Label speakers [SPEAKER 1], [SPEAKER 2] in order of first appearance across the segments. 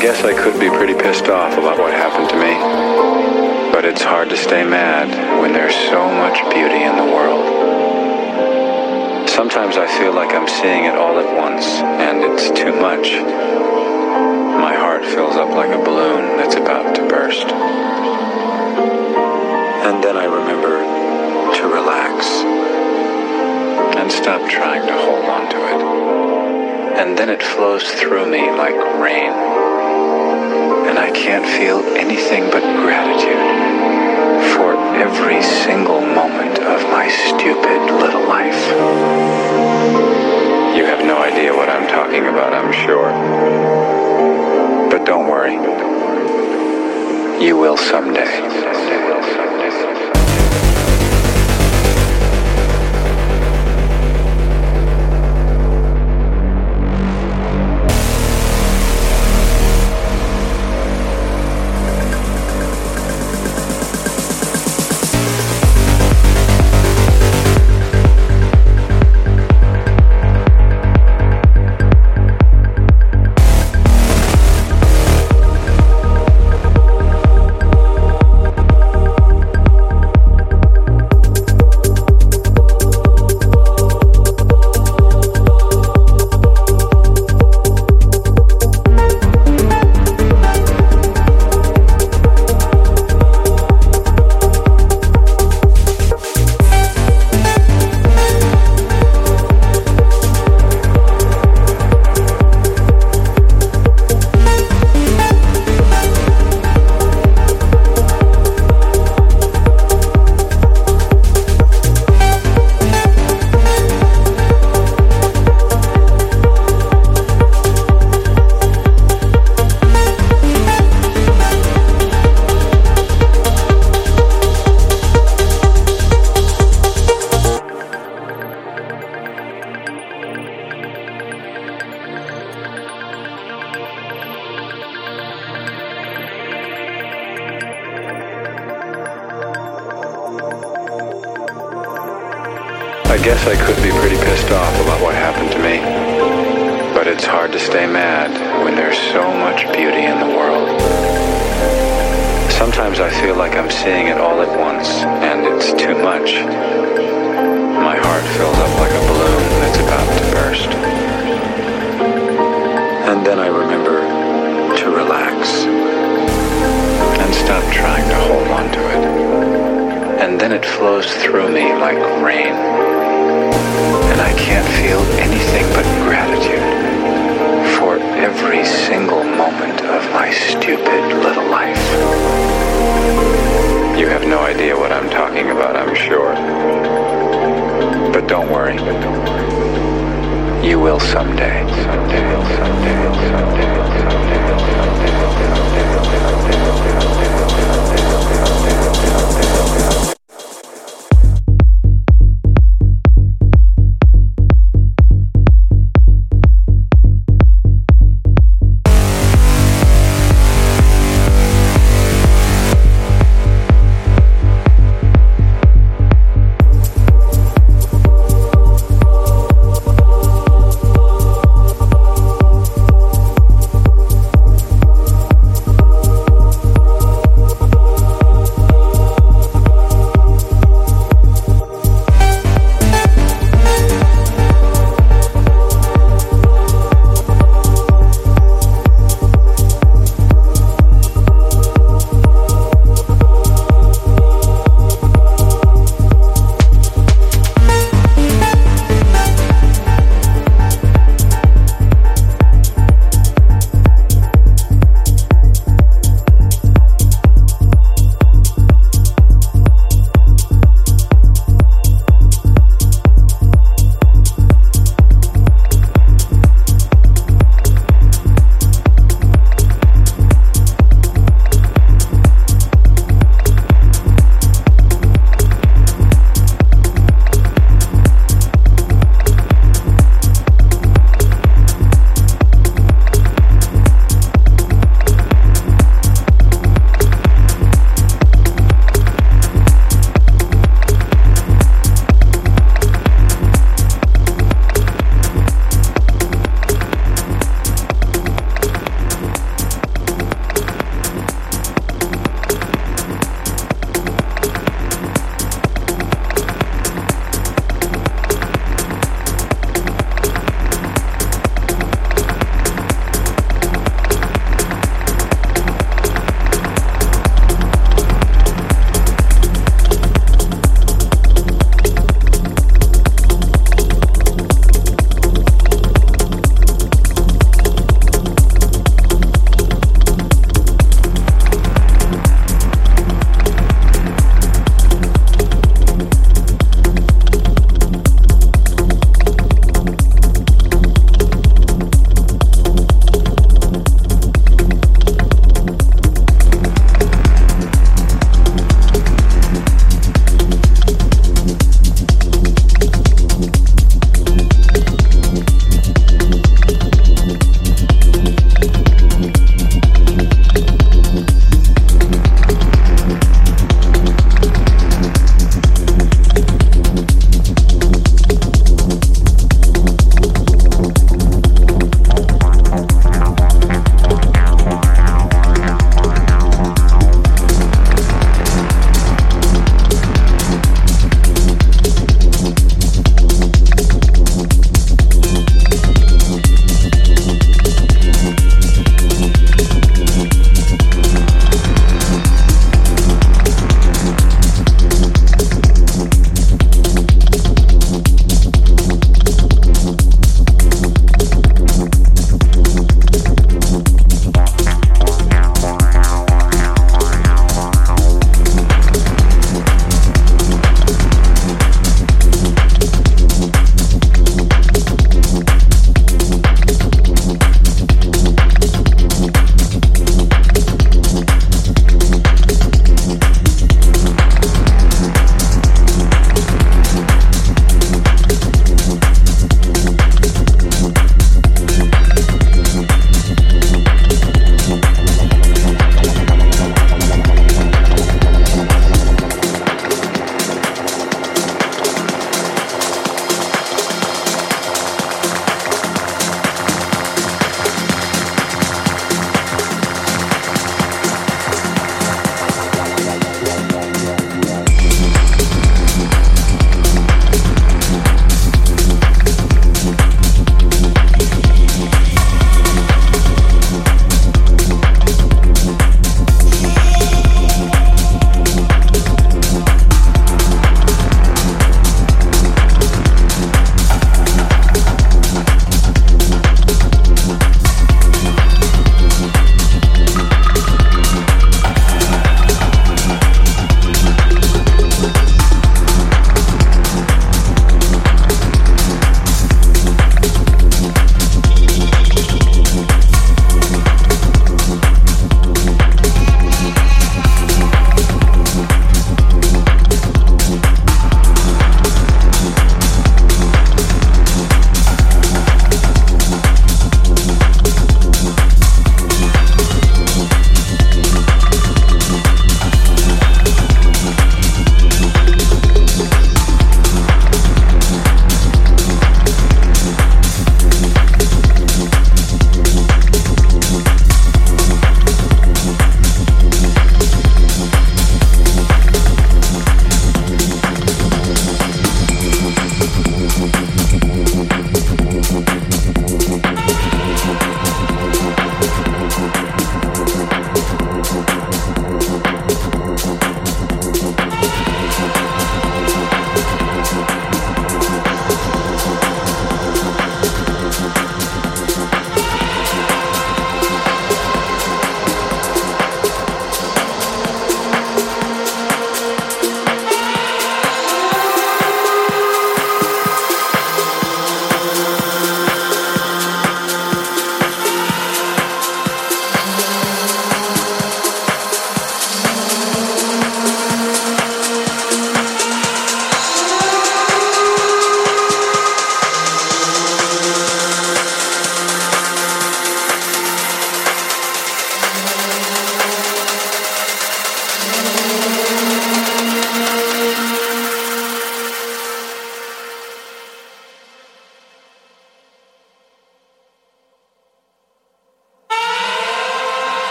[SPEAKER 1] guess I could be pretty pissed off about what happened to me. But it's hard to stay mad when there's so much beauty in the world. Sometimes I feel like I'm seeing it all at once, and it's too much. My heart fills up like a balloon that's about to burst. And then I remember to relax and stop trying to hold on to it. And then it flows through me like rain. I can't feel anything but gratitude for every single moment of my stupid little life. You have no idea what I'm talking about, I'm sure. But don't worry. You will someday.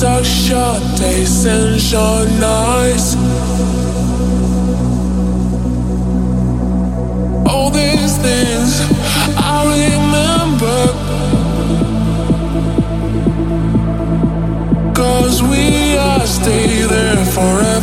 [SPEAKER 1] dark, short days and short nights. All these things I remember. Cause we are stay there forever.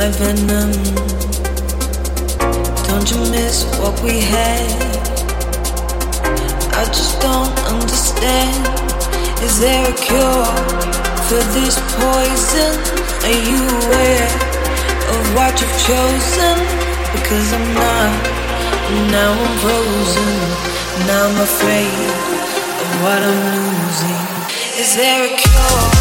[SPEAKER 1] like venom. Don't you miss what we had? I just don't understand.
[SPEAKER 2] Is there a cure for this poison? Are you aware of what you've chosen? Because I'm not. Now I'm frozen. Now I'm afraid of what I'm losing. Is there a
[SPEAKER 3] cure?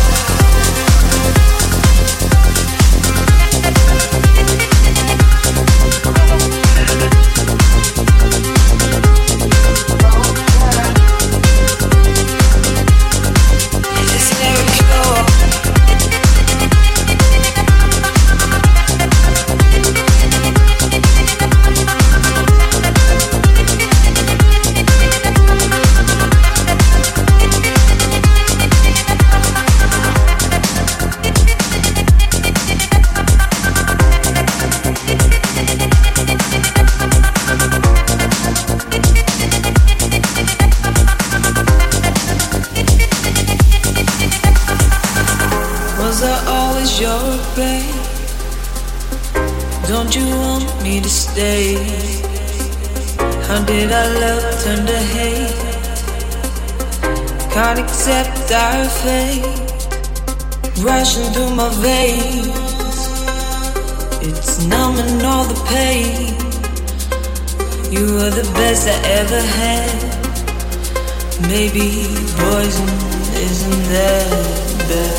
[SPEAKER 3] made our love turn to hate. Can't accept our fate. Rushing through my veins, it's numbing all the pain. You were the best I ever had. Maybe poison isn't that bad.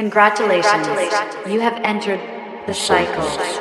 [SPEAKER 4] Congratulations. You have entered the cycle.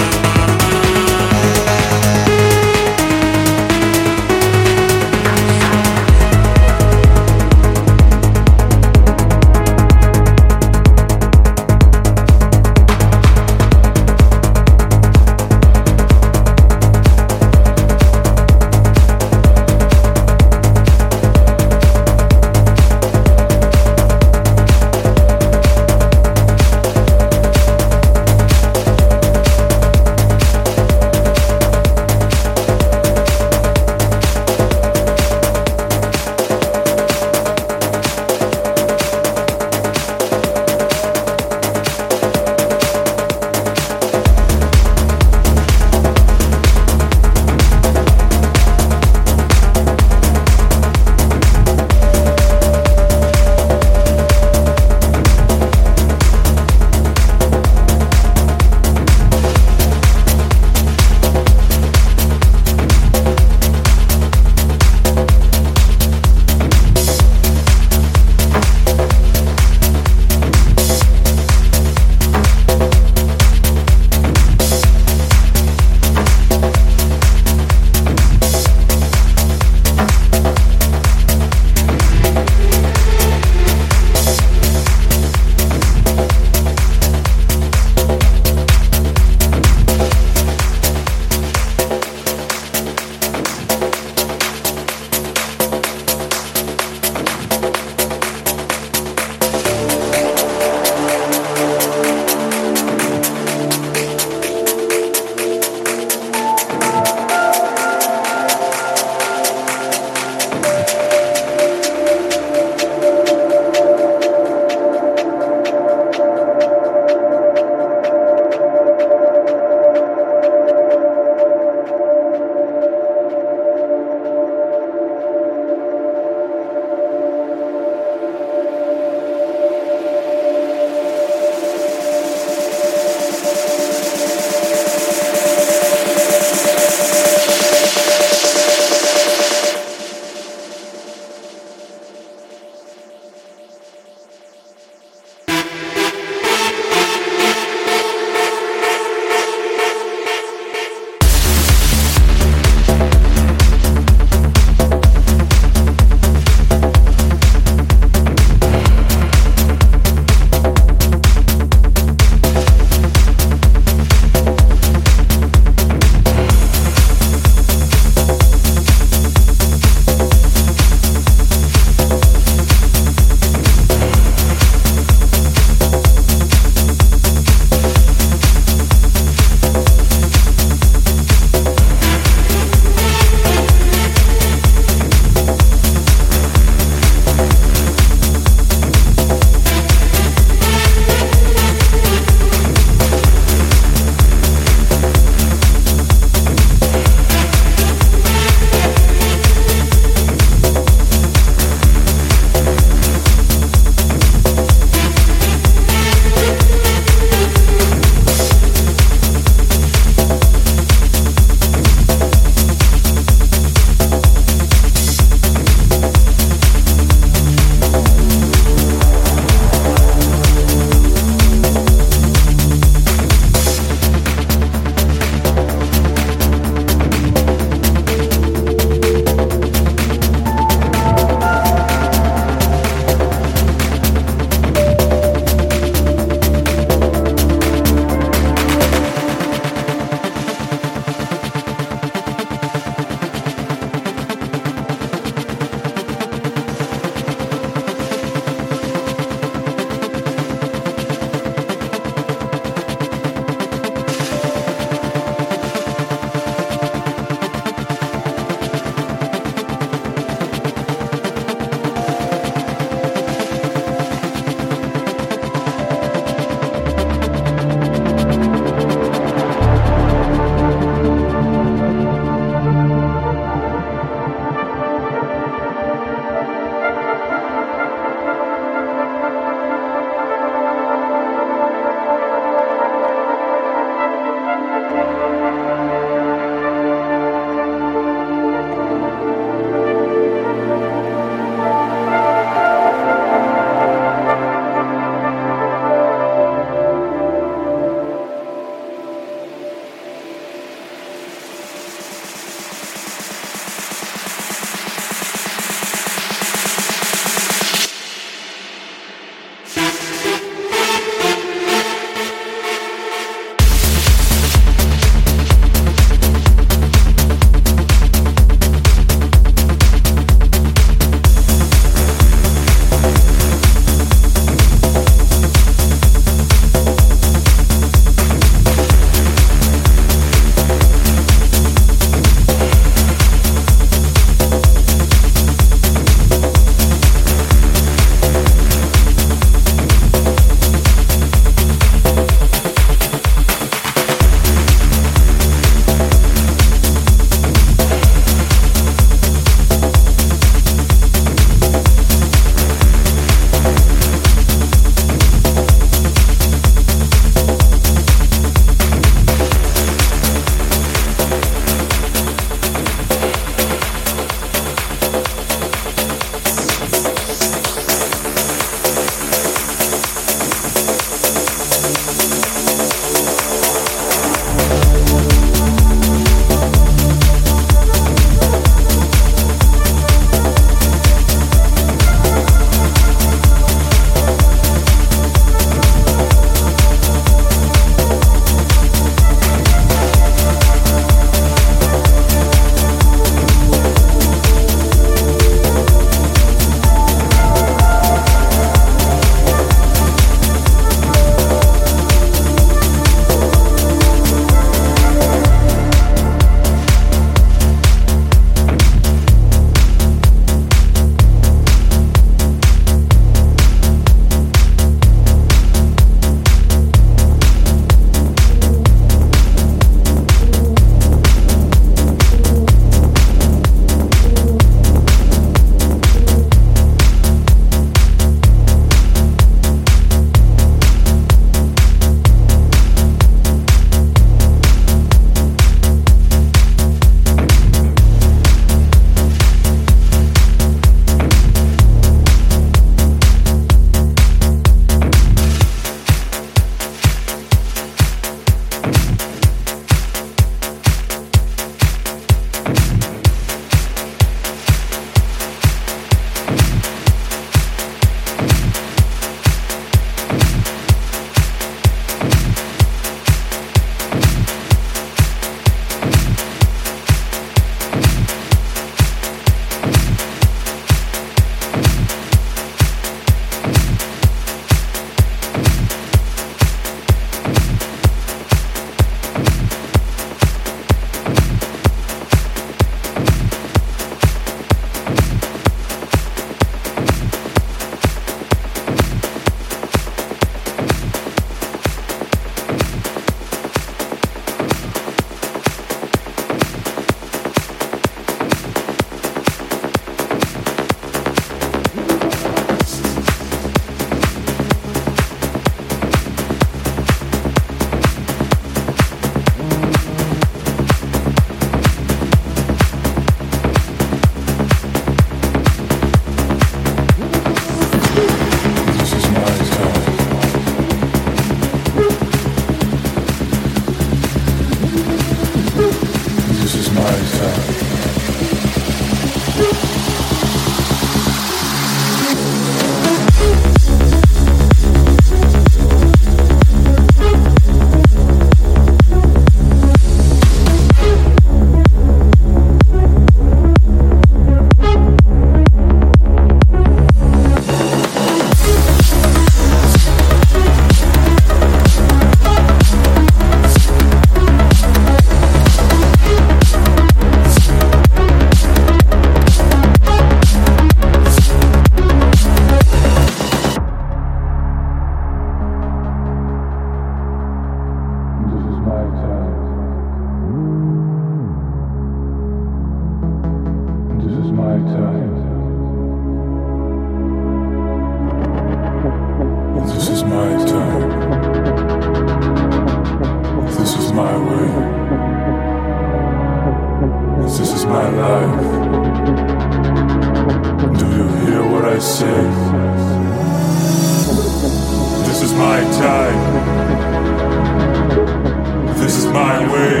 [SPEAKER 5] my way.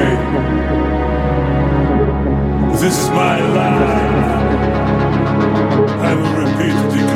[SPEAKER 5] This is my life. I will repeat
[SPEAKER 6] the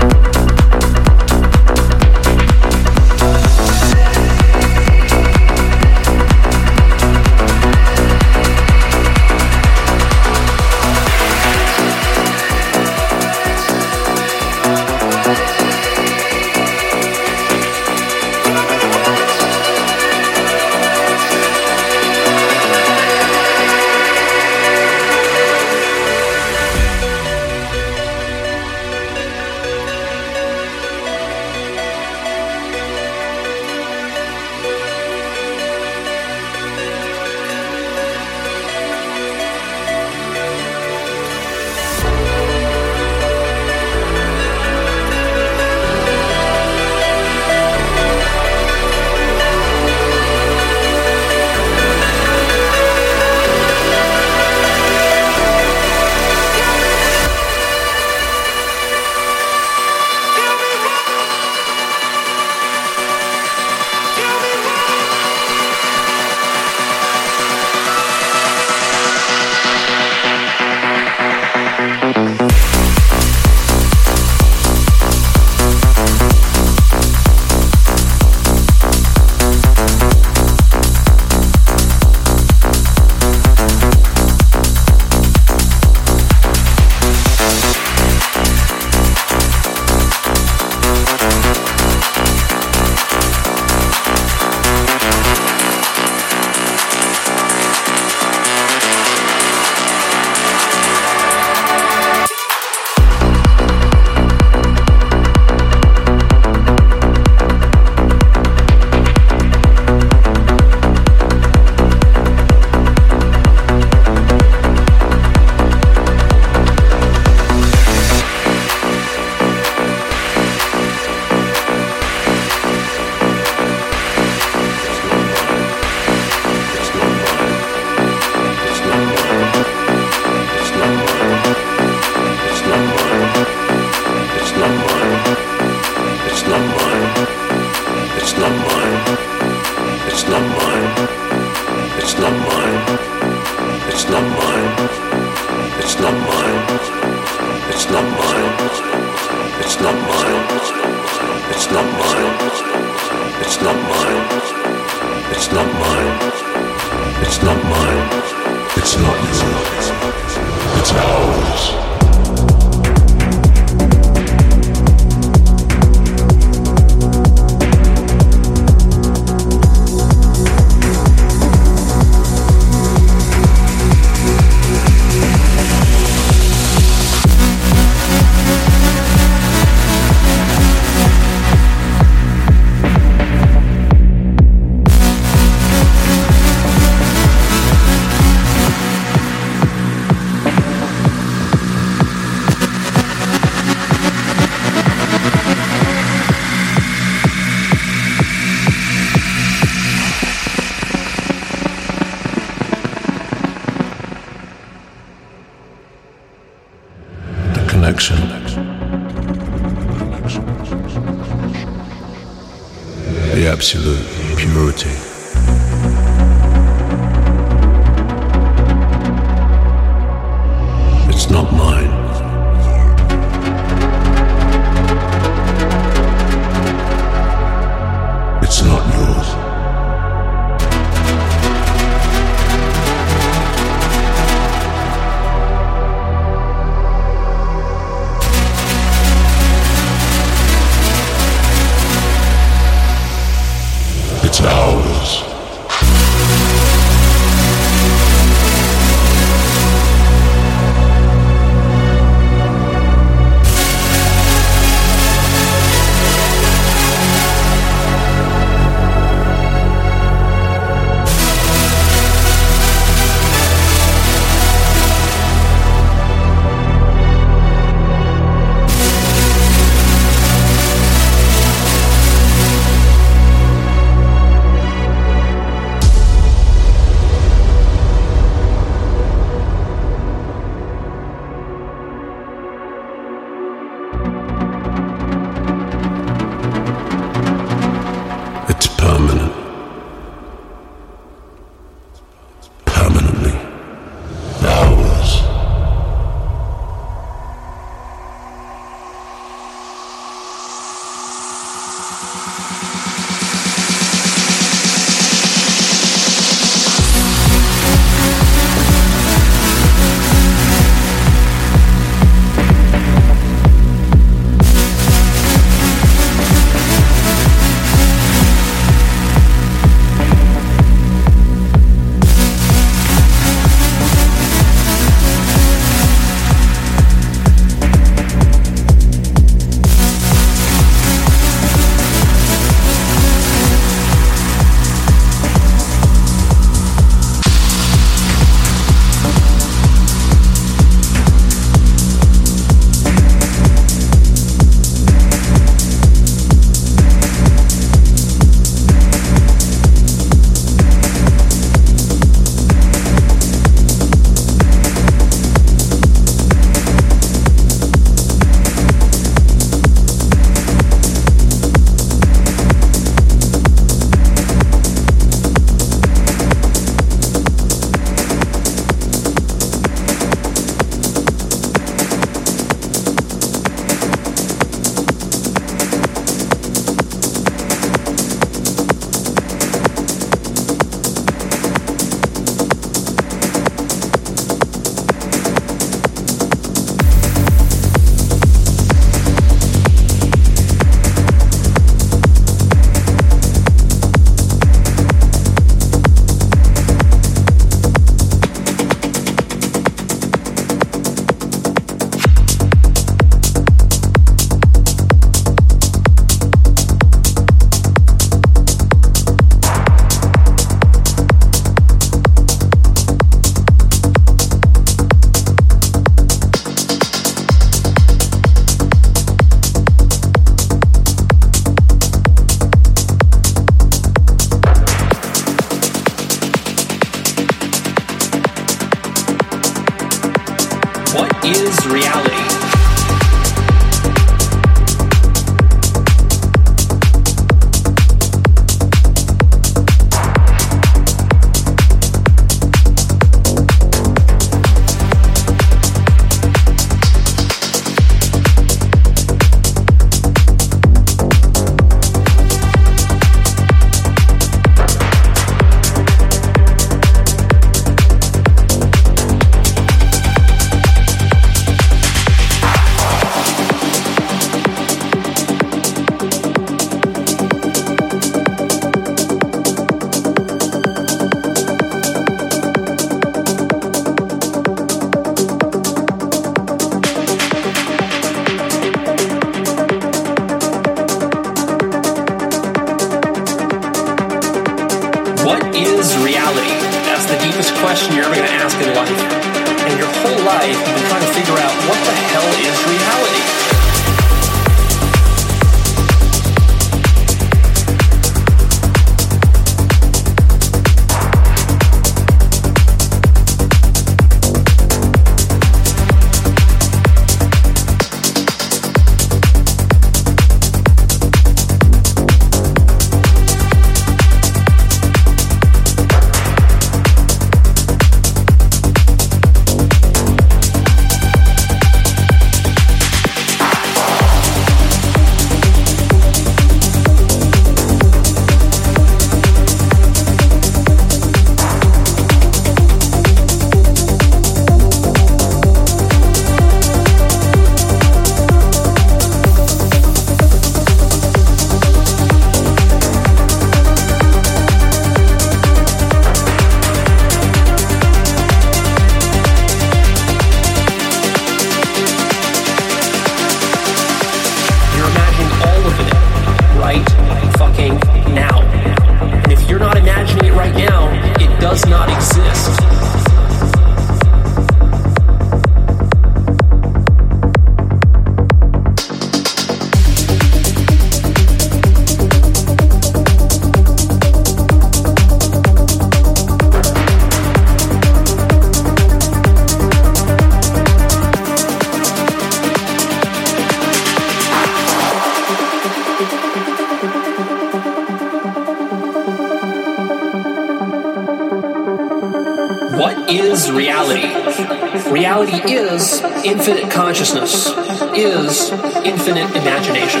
[SPEAKER 6] infinite consciousness is infinite imagination.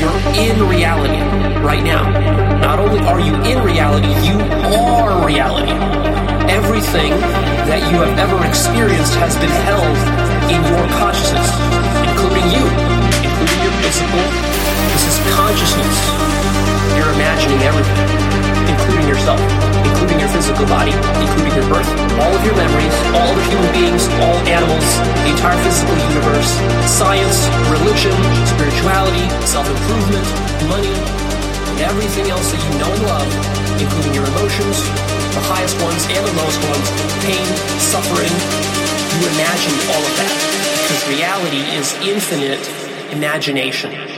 [SPEAKER 6] You're in reality right now. Not only are you in reality, you are reality. Everything that you have ever experienced has been held in your consciousness, including you, including your physical. This is consciousness. You're imagining everything including yourself, physical body, including your birth, all of your memories, all of your human beings, all animals, the entire physical universe, science, religion, spirituality, self-improvement, money, and everything else that you know and love, including your emotions, the highest ones and the lowest ones, pain, suffering. You imagine all of that because reality is infinite imagination.